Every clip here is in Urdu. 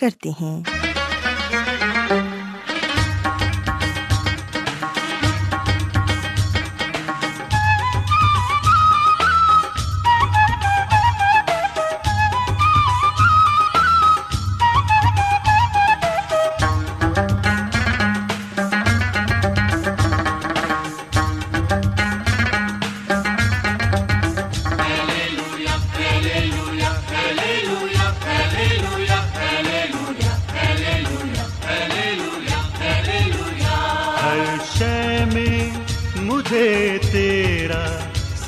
کرتے ہیں۔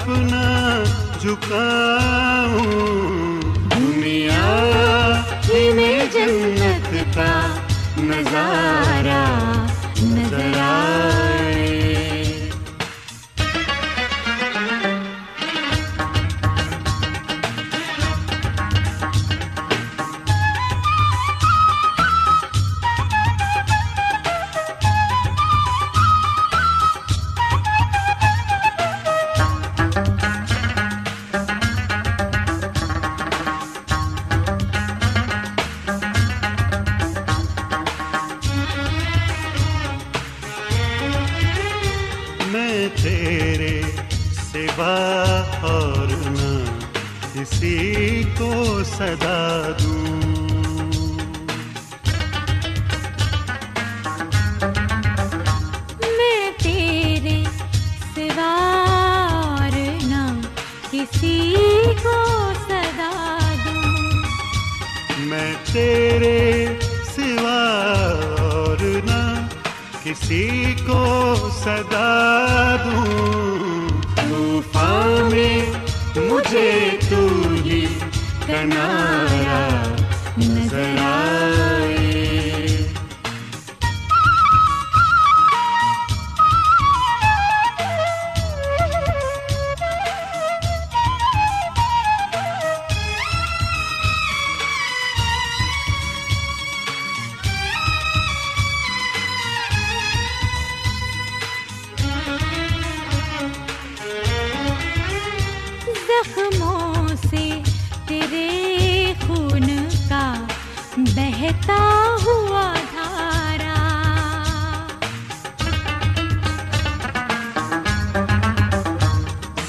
اپنا جھکاؤں۔ دنیا میں جنت کا نظارہ نظر آ کسی کو صدا دوں۔ طوفان میں مجھے تو ہی کنارا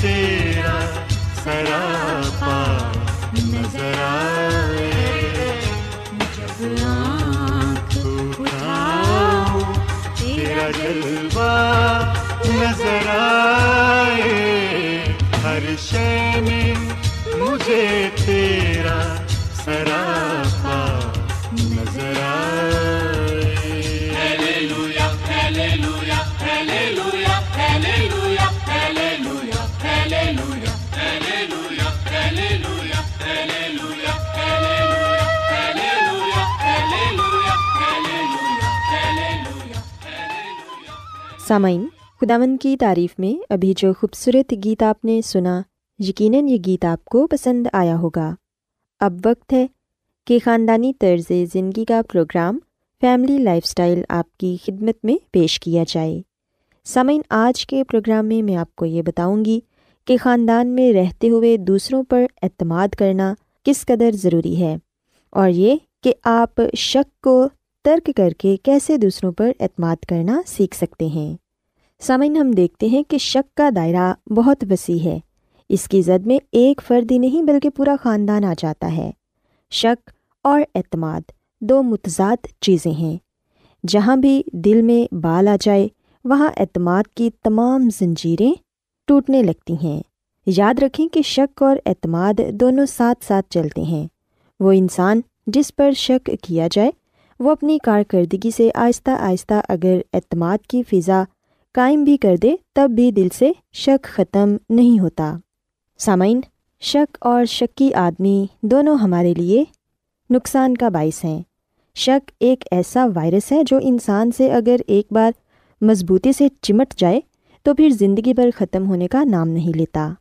تیرا سراپا نظر آئے۔ جب آنکھ اٹھاؤں تیرا جلوہ نظر آئے۔ ہر شے میں مجھے تیرا سراپا سامعین خداون کی تعریف میں ابھی جو خوبصورت گیت آپ نے سنا، یقیناً یہ گیت آپ کو پسند آیا ہوگا۔ اب وقت ہے کہ خاندانی طرز زندگی کا پروگرام فیملی لائف سٹائل آپ کی خدمت میں پیش کیا جائے۔ سامعین، آج کے پروگرام میں میں آپ کو یہ بتاؤں گی کہ خاندان میں رہتے ہوئے دوسروں پر اعتماد کرنا کس قدر ضروری ہے اور یہ کہ آپ شک کو ترک کر کے کیسے دوسروں پر اعتماد کرنا سیکھ سکتے ہیں۔ سامعین، ہم دیکھتے ہیں کہ شک کا دائرہ بہت وسیع ہے۔ اس کی زد میں ایک فرد ہی نہیں بلکہ پورا خاندان آ جاتا ہے۔ شک اور اعتماد دو متضاد چیزیں ہیں۔ جہاں بھی دل میں بال آ جائے، وہاں اعتماد کی تمام زنجیریں ٹوٹنے لگتی ہیں۔ یاد رکھیں کہ شک اور اعتماد دونوں ساتھ ساتھ چلتے ہیں۔ وہ انسان جس پر شک کیا جائے وہ اپنی کارکردگی سے آہستہ آہستہ اگر اعتماد کی فضا قائم بھی کر دے، تب بھی دل سے شک ختم نہیں ہوتا۔ سامعین، شک اور شکی آدمی دونوں ہمارے لیے نقصان کا باعث ہیں۔ شک ایک ایسا وائرس ہے جو انسان سے اگر ایک بار مضبوطی سے چمٹ جائے، تو پھر زندگی بھر ختم ہونے کا نام نہیں لیتا۔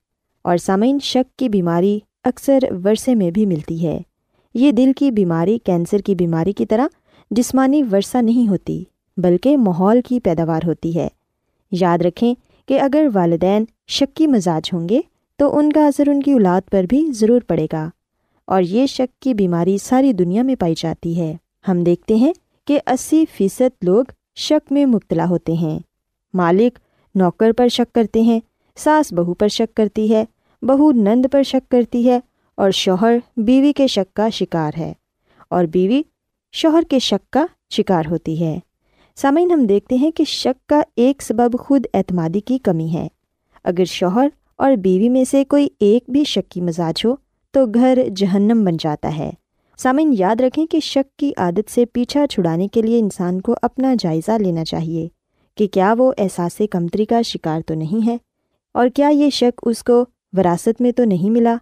اور سامعین، شک کی بیماری اکثر ورثے میں بھی ملتی ہے۔ یہ دل کی بیماری، کینسر کی بیماری کی طرح جسمانی ورثہ نہیں ہوتی، بلکہ ماحول کی پیداوار ہوتی ہے۔ یاد رکھیں کہ اگر والدین شکی مزاج ہوں گے، تو ان کا اثر ان کی اولاد پر بھی ضرور پڑے گا۔ اور یہ شک کی بیماری ساری دنیا میں پائی جاتی ہے۔ ہم دیکھتے ہیں کہ اسی فیصد لوگ شک میں مبتلا ہوتے ہیں۔ مالک نوکر پر شک کرتے ہیں، ساس بہو پر شک کرتی ہے، بہو نند پر شک کرتی ہے، اور شوہر بیوی کے شک کا شکار ہے۔ اور بیوی شوہر کے شک کا شکار ہوتی ہے۔ سامعین، ہم دیکھتے ہیں کہ شک کا ایک سبب خود اعتمادی کی کمی ہے۔ اگر شوہر اور بیوی میں سے کوئی ایک بھی شک کی مزاج ہو، تو گھر جہنم بن جاتا ہے۔ سامعین، یاد رکھیں کہ شک کی عادت سے پیچھا چھڑانے کے لیے انسان کو اپنا جائزہ لینا چاہیے کہ کیا وہ احساس کمتری کا شکار تو نہیں ہے؟ اور کیا یہ شک اس کو وراثت میں تو نہیں ملا؟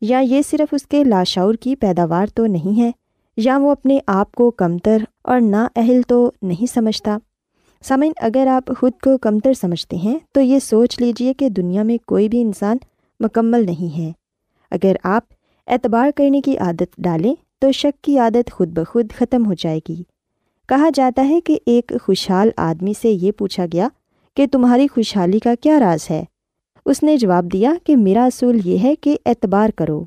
یا یہ صرف اس کے لاشعور کی پیداوار تو نہیں ہے؟ یا وہ اپنے آپ کو کمتر اور نا اہل تو نہیں سمجھتا۔ سامعین، اگر آپ خود کو کمتر سمجھتے ہیں، تو یہ سوچ لیجیے کہ دنیا میں کوئی بھی انسان مکمل نہیں ہے۔ اگر آپ اعتبار کرنے کی عادت ڈالیں، تو شک کی عادت خود بخود ختم ہو جائے گی۔ کہا جاتا ہے کہ ایک خوشحال آدمی سے یہ پوچھا گیا کہ تمہاری خوشحالی کا کیا راز ہے؟ اس نے جواب دیا کہ میرا اصول یہ ہے کہ اعتبار کرو،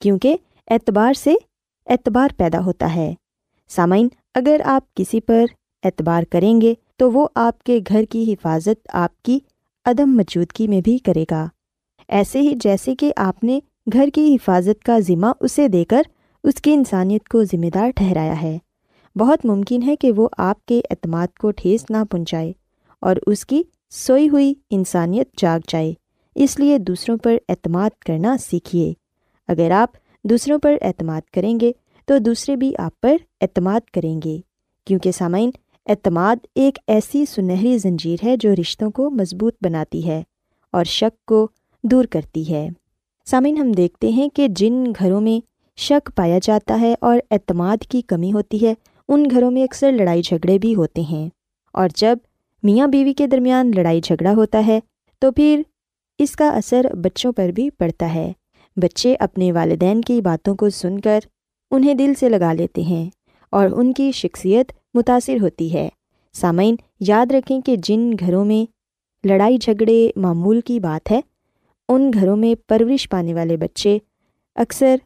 کیونکہ اعتبار سے اعتبار پیدا ہوتا ہے۔ سامعین، اگر آپ کسی پر اعتبار کریں گے، تو وہ آپ کے گھر کی حفاظت آپ کی عدم موجودگی میں بھی کرے گا۔ ایسے ہی جیسے کہ آپ نے گھر کی حفاظت کا ذمہ اسے دے کر اس کی انسانیت کو ذمہ دار ٹھہرایا ہے۔ بہت ممکن ہے کہ وہ آپ کے اعتماد کو ٹھیس نہ پہنچائے اور اس کی سوئی ہوئی انسانیت جاگ جائے۔ اس لیے دوسروں پر اعتماد کرنا سیکھیے۔ اگر آپ دوسروں پر اعتماد کریں گے تو دوسرے بھی آپ پر اعتماد کریں گے۔ کیونکہ سامعین، اعتماد ایک ایسی سنہری زنجیر ہے جو رشتوں کو مضبوط بناتی ہے اور شک کو دور کرتی ہے۔ سامعین، ہم دیکھتے ہیں کہ جن گھروں میں شک پایا جاتا ہے اور اعتماد کی کمی ہوتی ہے، ان گھروں میں اکثر لڑائی جھگڑے بھی ہوتے ہیں۔ اور جب میاں بیوی کے درمیان لڑائی جھگڑا ہوتا ہے، تو پھر اس کا اثر بچوں پر بھی پڑتا ہے۔ بچے اپنے والدین کی باتوں کو سن کر انہیں دل سے لگا لیتے ہیں اور ان کی شخصیت متاثر ہوتی ہے۔ سامعین، یاد رکھیں کہ جن گھروں میں لڑائی جھگڑے معمول کی بات ہے، ان گھروں میں پرورش پانے والے بچے اکثر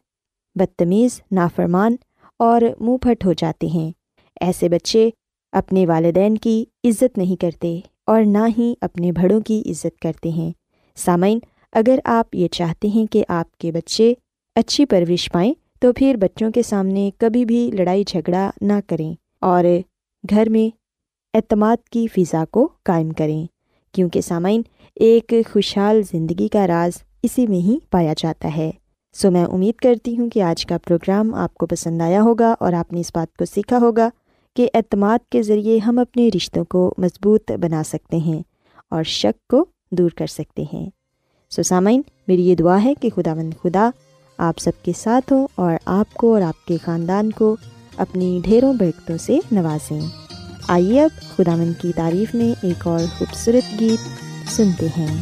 بدتمیز، نافرمان اور منہ پھٹ ہو جاتے ہیں۔ ایسے بچے اپنے والدین کی عزت نہیں کرتے اور نہ ہی اپنے بڑوں کی عزت کرتے ہیں۔ سامعین اگر آپ یہ چاہتے ہیں کہ آپ کے بچے اچھی پرورش پائیں، تو پھر بچوں کے سامنے کبھی بھی لڑائی جھگڑا نہ کریں اور گھر میں اعتماد کی فضا کو قائم کریں، کیونکہ سامعین، ایک خوشحال زندگی کا راز اسی میں ہی پایا جاتا ہے۔ سو میں امید کرتی ہوں کہ آج کا پروگرام آپ کو پسند آیا ہوگا اور آپ نے اس بات کو سیکھا ہوگا کہ اعتماد کے ذریعے ہم اپنے رشتوں کو مضبوط بنا سکتے ہیں اور شک کو دور کر سکتے ہیں۔ سو سامعین، میری یہ دعا ہے کہ خدا مند خدا آپ سب کے ساتھ ہوں اور آپ کو اور آپ کے خاندان کو اپنی ڈھیروں برکتوں سے نوازیں۔ آئیے اب خدا مند کی تعریف میں ایک اور خوبصورت گیت سنتے ہیں۔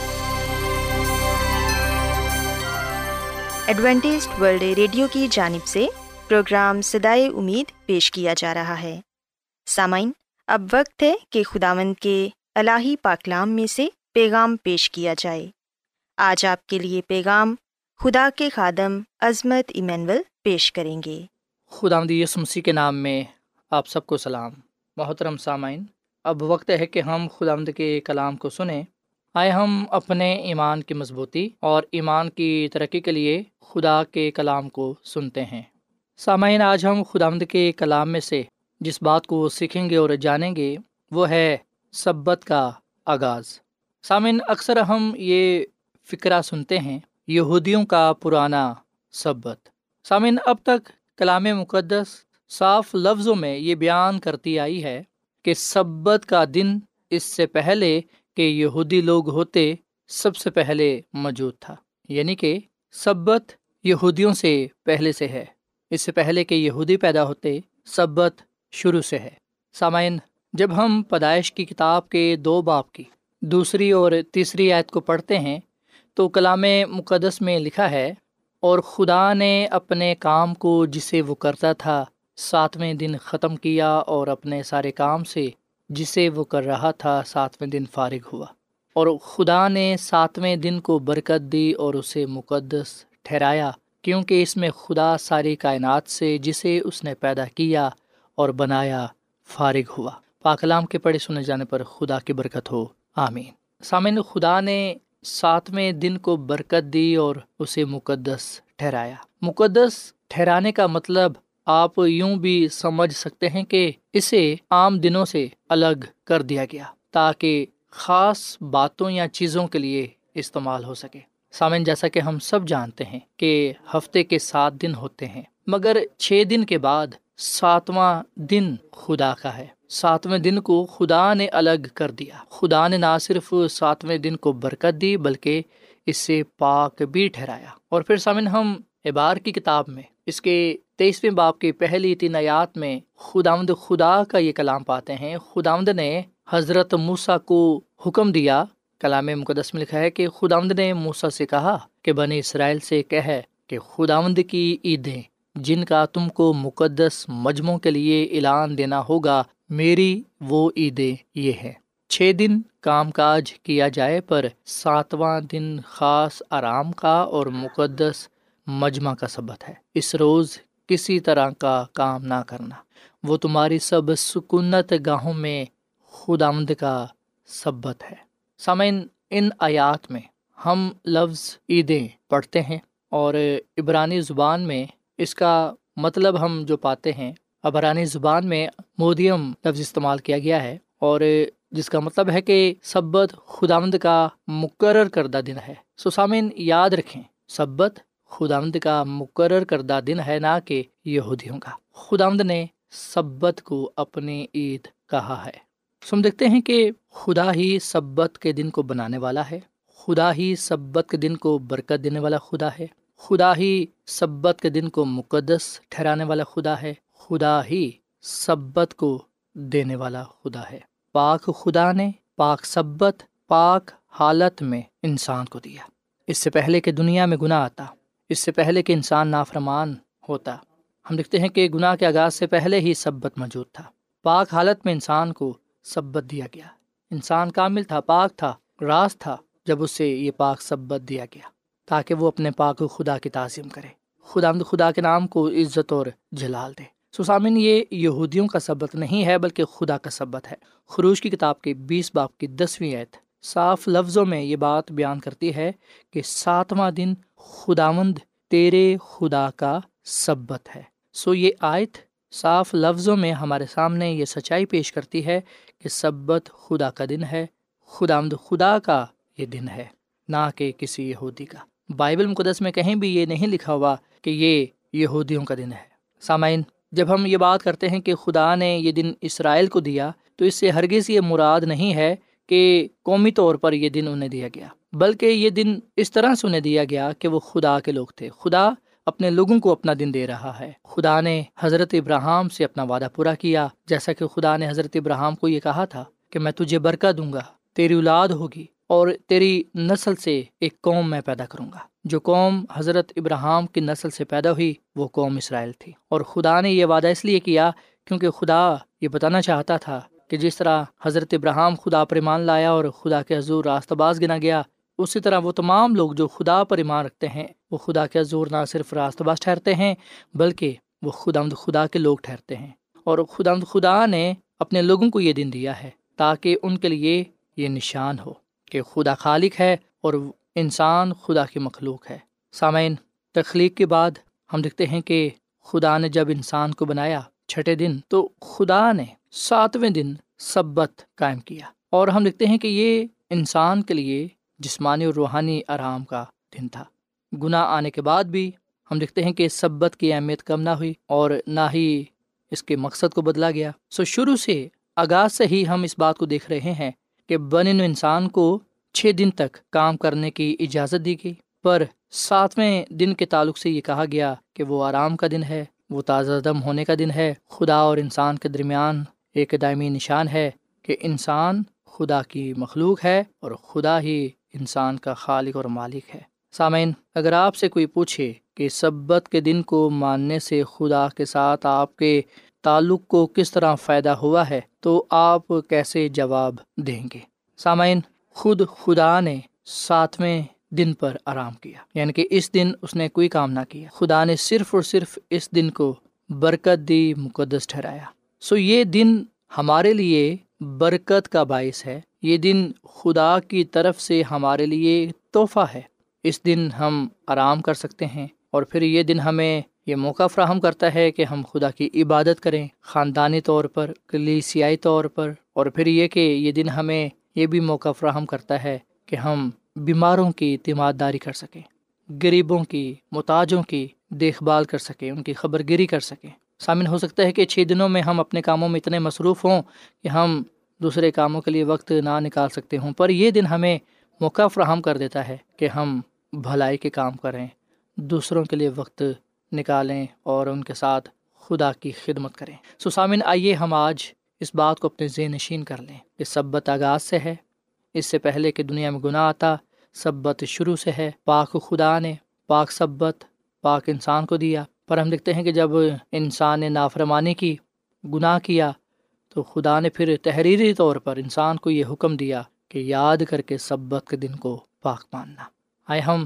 Adventist World Radio کی جانب سے پروگرام سدائے امید پیش کیا جا رہا ہے۔ سامعین، اب وقت ہے کہ خداوند کے الہی پاکلام میں سے پیغام پیش کیا جائے۔ آج آپ کے لیے پیغام خدا کے خادم عظمت ایمینول پیش کریں گے۔ خدا یس مسیح کے نام میں آپ سب کو سلام۔ محترم سامعین، اب وقت ہے کہ ہم خدا کے کلام کو سنیں۔ آئے ہم اپنے ایمان کی مضبوطی اور ایمان کی ترقی کے لیے خدا کے کلام کو سنتے ہیں۔ سامعین، آج ہم خدا کے کلام میں سے جس بات کو سیکھیں گے اور جانیں گے، وہ ہے سبت کا آغاز۔ سامعین، اکثر ہم یہ فکرہ سنتے ہیں، یہودیوں کا پرانا سبت۔ سامعین، اب تک کلام مقدس صاف لفظوں میں یہ بیان کرتی آئی ہے کہ سبت کا دن اس سے پہلے کہ یہودی لوگ ہوتے سب سے پہلے موجود تھا یعنی کہ سبت یہودیوں سے پہلے سے ہے۔ اس سے پہلے کہ یہودی پیدا ہوتے سبت شروع سے ہے۔ سامعین، جب ہم پیدائش کی کتاب کے دو باپ کی دوسری اور تیسری آیت کو پڑھتے ہیں، تو کلام مقدس میں لکھا ہے، اور خدا نے اپنے کام کو جسے وہ کرتا تھا، ساتویں دن ختم کیا اور اپنے سارے کام سے جسے وہ کر رہا تھا ساتویں دن فارغ ہوا اور خدا نے ساتویں دن کو برکت دی اور اسے مقدس ٹھہرایا، کیونکہ اس میں خدا ساری کائنات سے جسے اس نے پیدا کیا اور بنایا فارغ ہوا۔ پاکلام کے پڑھے سنے جانے پر خدا کی برکت ہو۔ آمین۔ سامعین، خدا نے ساتویں دن کو برکت دی اور اسے مقدس ٹھہرایا۔ مقدس ٹھہرانے کا مطلب آپ یوں بھی سمجھ سکتے ہیں کہ اسے عام دنوں سے الگ کر دیا گیا تاکہ خاص باتوں یا چیزوں کے لیے استعمال ہو سکے۔ سامن جیسا کہ ہم سب جانتے ہیں کہ ہفتے کے سات دن ہوتے ہیں، مگر چھ دن کے بعد ساتواں دن خدا کا ہے۔ ساتویں دن کو خدا نے الگ کر دیا۔ خدا نے نہ صرف ساتویں دن کو برکت دی، بلکہ اس سے پاک بھی ٹھہرایا۔ اور پھر سامن ہم اعبار کی کتاب میں اس کے تیسویں باپ کی پہلی تین آیات میں خداوند خدا کا یہ کلام پاتے ہیں۔ خداوند نے حضرت موسا کو حکم دیا، کلام مقدس میں لکھا ہے کہ خداوند نے موسا سے کہا کہ بنی اسرائیل سے کہ کہ خداوند کی عیدیں، جن کا تم کو مقدس مجموعوں کے لیے اعلان دینا ہوگا، میری وہ عیدیں یہ ہے چھ دن کام کاج کیا جائے پر ساتواں دن خاص آرام کا اور مقدس مجمع کا سبت ہے۔ اس روز کسی طرح کا کام نہ کرنا۔ وہ تمہاری سب سکونت گاہوں میں خود آمد کا سبت ہے۔ سامعین، ان آیات میں ہم لفظ عیدیں پڑھتے ہیں اور عبرانی زبان میں اس کا مطلب ہم جو پاتے ہیں، عبرانی زبان میں مودیم لفظ استعمال کیا گیا ہے اور جس کا مطلب ہے کہ سبت خدامد کا مقرر کردہ دن ہے۔ سو سامعین، یاد رکھیں، سبت خدامد کا مقرر کردہ دن ہے نہ کہ یہودیوں کا۔ خدامد نے سبت کو اپنی عید کہا ہے۔ سم دیکھتے ہیں کہ خدا ہی سبت کے دن کو بنانے والا ہے۔ خدا ہی سبت کے دن کو برکت دینے والا خدا ہے۔ خدا ہی سبت کے دن کو مقدس ٹھہرانے والا خدا ہے۔ خدا ہی سبت کو دینے والا خدا ہے۔ پاک خدا نے پاک سبت، پاک حالت میں انسان کو دیا۔ اس سے پہلے کہ دنیا میں گناہ آتا اس سے پہلے کہ انسان نافرمان ہوتا۔ ہم دیکھتے ہیں کہ گناہ کے آغاز سے پہلے ہی سبت موجود تھا۔ پاک حالت میں انسان کو سبت دیا گیا۔ انسان کامل تھا، پاک تھا، راز تھا جب اسے یہ پاک سبت دیا گیا، تاکہ وہ اپنے پاک خدا کی تعظیم کرے۔ خدا خدا کے نام کو عزت اور جلال دے۔ سسامن یہ یہودیوں کا سبت نہیں ہے، بلکہ خدا کا سبت ہے۔ خروش کی کتاب کے بیس باپ کی دسویں ایت صاف لفظوں میں یہ بات بیان کرتی ہے کہ ساتواں دن خداوند تیرے خدا کا سبت ہے۔ سو یہ آیت صاف لفظوں میں ہمارے سامنے یہ سچائی پیش کرتی ہے کہ سبت خدا کا دن ہے خدا آمد خدا کا یہ دن ہے، نہ کہ کسی یہودی کا۔ بائبل مقدس میں کہیں بھی یہ نہیں لکھا ہوا کہ یہ یہودیوں کا دن ہے۔ سامعین، جب ہم یہ بات کرتے ہیں کہ خدا نے یہ دن اسرائیل کو دیا تو اس سے ہرگز یہ مراد نہیں ہے کہ قومی طور پر یہ دن انہیں دیا گیا، بلکہ یہ دن اس طرح سے انہیں دیا گیا کہ وہ خدا کے لوگ تھے۔ خدا اپنے لوگوں کو اپنا دن دے رہا ہے۔ خدا نے حضرت ابراہم سے اپنا وعدہ پورا کیا۔ جیسا کہ خدا نے حضرت ابراہم کو یہ کہا تھا کہ میں تجھے برکت دوں گا، تیری اولاد ہوگی اور تیری نسل سے ایک قوم میں پیدا کروں گا۔ جو قوم حضرت ابراہم کی نسل سے پیدا ہوئی، وہ قوم اسرائیل تھی۔ اور خدا نے یہ وعدہ اس لیے کیا کیونکہ خدا یہ بتانا چاہتا تھا کہ جس طرح حضرت ابراہم خدا پر ایمان لایا اور خدا کے حضور راستہ باز گنا گیا، اسی طرح وہ تمام لوگ جو خدا پر ایمان رکھتے ہیں، وہ خدا کے حضور نہ صرف راست باز ٹھہرتے ہیں، بلکہ وہ خدا خدا کے لوگ ٹھہرتے ہیں۔ اور خدا خدا نے اپنے لوگوں کو یہ دن دیا ہے تاکہ ان کے لیے یہ نشان ہو کہ خدا خالق ہے اور انسان خدا کی مخلوق ہے۔ سامعین، تخلیق کے بعد ہم دیکھتے ہیں کہ خدا نے جب انسان کو بنایا چھٹے دن، تو خدا نے ساتویں دن سبت قائم کیا۔ اور ہم دیکھتے ہیں کہ یہ انسان کے لیے جسمانی اور روحانی آرام کا دن تھا۔ گناہ آنے کے بعد بھی ہم دیکھتے ہیں کہ سبت کی اہمیت کم نہ ہوئی اور نہ ہی اس کے مقصد کو بدلا گیا۔ سو شروع سے آغاز سے ہی ہم اس بات کو دیکھ رہے ہیں کہ بن انسان کو چھ دن تک کام کرنے کی اجازت دی گئی۔ پر ساتویں دن کے تعلق سے یہ کہا گیا کہ وہ آرام کا دن ہے، وہ تازہ دم ہونے کا دن ہے، خدا اور انسان کے درمیان ایک دائمی نشان ہے کہ انسان خدا کی مخلوق ہے اور خدا ہی انسان کا خالق اور مالک ہے۔ سامعین، اگر آپ سے کوئی پوچھے کہ سبت کے دن کو ماننے سے خدا کے ساتھ آپ کے تعلق کو کس طرح فائدہ ہوا ہے، تو آپ کیسے جواب دیں گے؟ سامعین، خود خدا نے ساتویں دن پر آرام کیا یعنی کہ اس دن اس نے کوئی کام نہ کیا۔ خدا نے صرف اور صرف اس دن کو برکت دی، مقدس ٹھہرایا۔ سو یہ دن ہمارے لیے برکت کا باعث ہے۔ یہ دن خدا کی طرف سے ہمارے لیے تحفہ ہے۔ اس دن ہم آرام کر سکتے ہیں اور پھر یہ دن ہمیں یہ موقع فراہم کرتا ہے کہ ہم خدا کی عبادت کریں، خاندانی طور پر، کلیسیائی طور پر، اور پھر یہ کہ یہ دن ہمیں یہ بھی موقع فراہم کرتا ہے کہ ہم بیماروں کی اعتماد داری کر سکیں، غریبوں کی، محتاجوں کی دیکھ بھال کر سکیں، ان کی خبر گیری کر سکیں۔ شامل ہو سکتا ہے کہ چھ دنوں میں ہم اپنے کاموں میں اتنے مصروف ہوں کہ ہم دوسرے کاموں کے لیے وقت نہ نکال سکتے ہوں۔ پر یہ دن ہمیں موقع فراہم کر دیتا ہے کہ ہم بھلائی کے کام کریں، دوسروں کے لیے وقت نکالیں اور ان کے ساتھ خدا کی خدمت کریں۔ سو سامن، آئیے ہم آج اس بات کو اپنے ذہن نشین کر لیں کہ سبت آغاز سے ہے۔ اس سے پہلے کہ دنیا میں گناہ آتا، سبت شروع سے ہے۔ پاک خدا نے پاک سبت پاک انسان کو دیا۔ پر ہم دیکھتے ہیں کہ جب انسان نے نافرمانی کی، گناہ کیا، تو خدا نے پھر تحریری طور پر انسان کو یہ حکم دیا کہ یاد کر کے سبت کے دن کو پاک ماننا۔ آئے ہم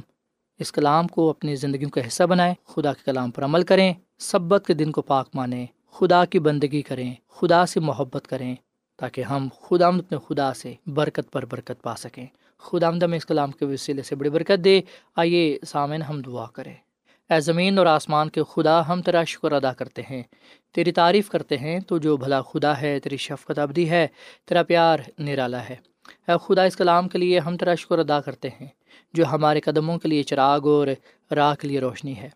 اس کلام کو اپنی زندگیوں کا حصہ بنائیں، خدا کے کلام پر عمل کریں، سبت کے دن کو پاک مانیں، خدا کی بندگی کریں، خدا سے محبت کریں، تاکہ ہم خدا اپنے خدا سے برکت پر برکت پا سکیں۔ خدا آمد میں اس کلام کے وسیلے سے بڑی برکت دے۔ آئیے سامعین ہم دعا کریں۔ اے زمین اور آسمان کے خدا ہم تیرا شکر ادا کرتے ہیں۔ تیری تعریف کرتے ہیں، تو جو بھلا خدا ہے، تیری شفقت ابدی ہے، تیرا پیار نرالا ہے۔ اے خدا، اس کلام کے لیے ہم تیرا شکر ادا کرتے ہیں، جو ہمارے قدموں کے لیے چراغ اور راہ کے لیے روشنی ہے۔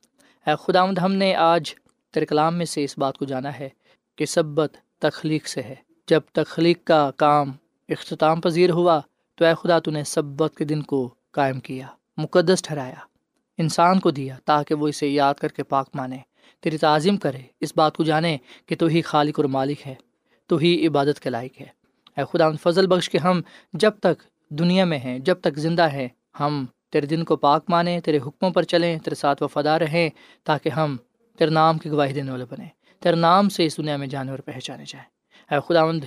اے خدا آمد ہم نے آج تیرے کلام میں سے اس بات کو جانا ہے کہ سبت تخلیق سے ہے۔ جب تخلیق کا کام اختتام پذیر ہوا، تو اے خدا، تو نے سبت کے دن کو قائم کیا، مقدس ٹھہرایا۔ انسان کو دیا تاکہ وہ اسے یاد کر کے پاک مانے۔ تیری تعظیم کرے، اس بات کو جانے کہ تو ہی خالق اور مالک ہے، تو ہی عبادت کے لائق ہے۔ اے خدا فضل بخش کے ہم جب تک دنیا میں ہیں، جب تک زندہ ہیں، ہم تیرے دن کو پاک مانیں، تیرے حکموں پر چلیں، تیرے ساتھ وفادار رہیں، تاکہ ہم تیرے نام کی گواہی دینے والے بنیں۔ تیرے نام سے اس دنیا میں جانے اور پہچانے جائیں۔ اے خداوند،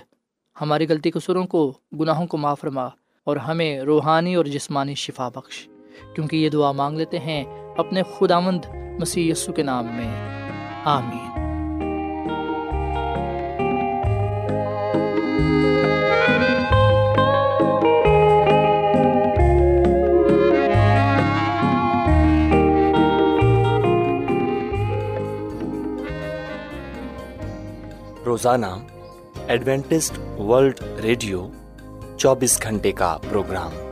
ہماری غلطی قصوروں کو، گناہوں کو معاف فرما اور ہمیں روحانی اور جسمانی شفا بخش۔ کیونکہ یہ دعا مانگ لیتے ہیں اپنے خداوند مسیح یسو کے نام میں۔ آمین۔ روزانہ ایڈوینٹسٹ ورلڈ ریڈیو چوبیس گھنٹے کا پروگرام۔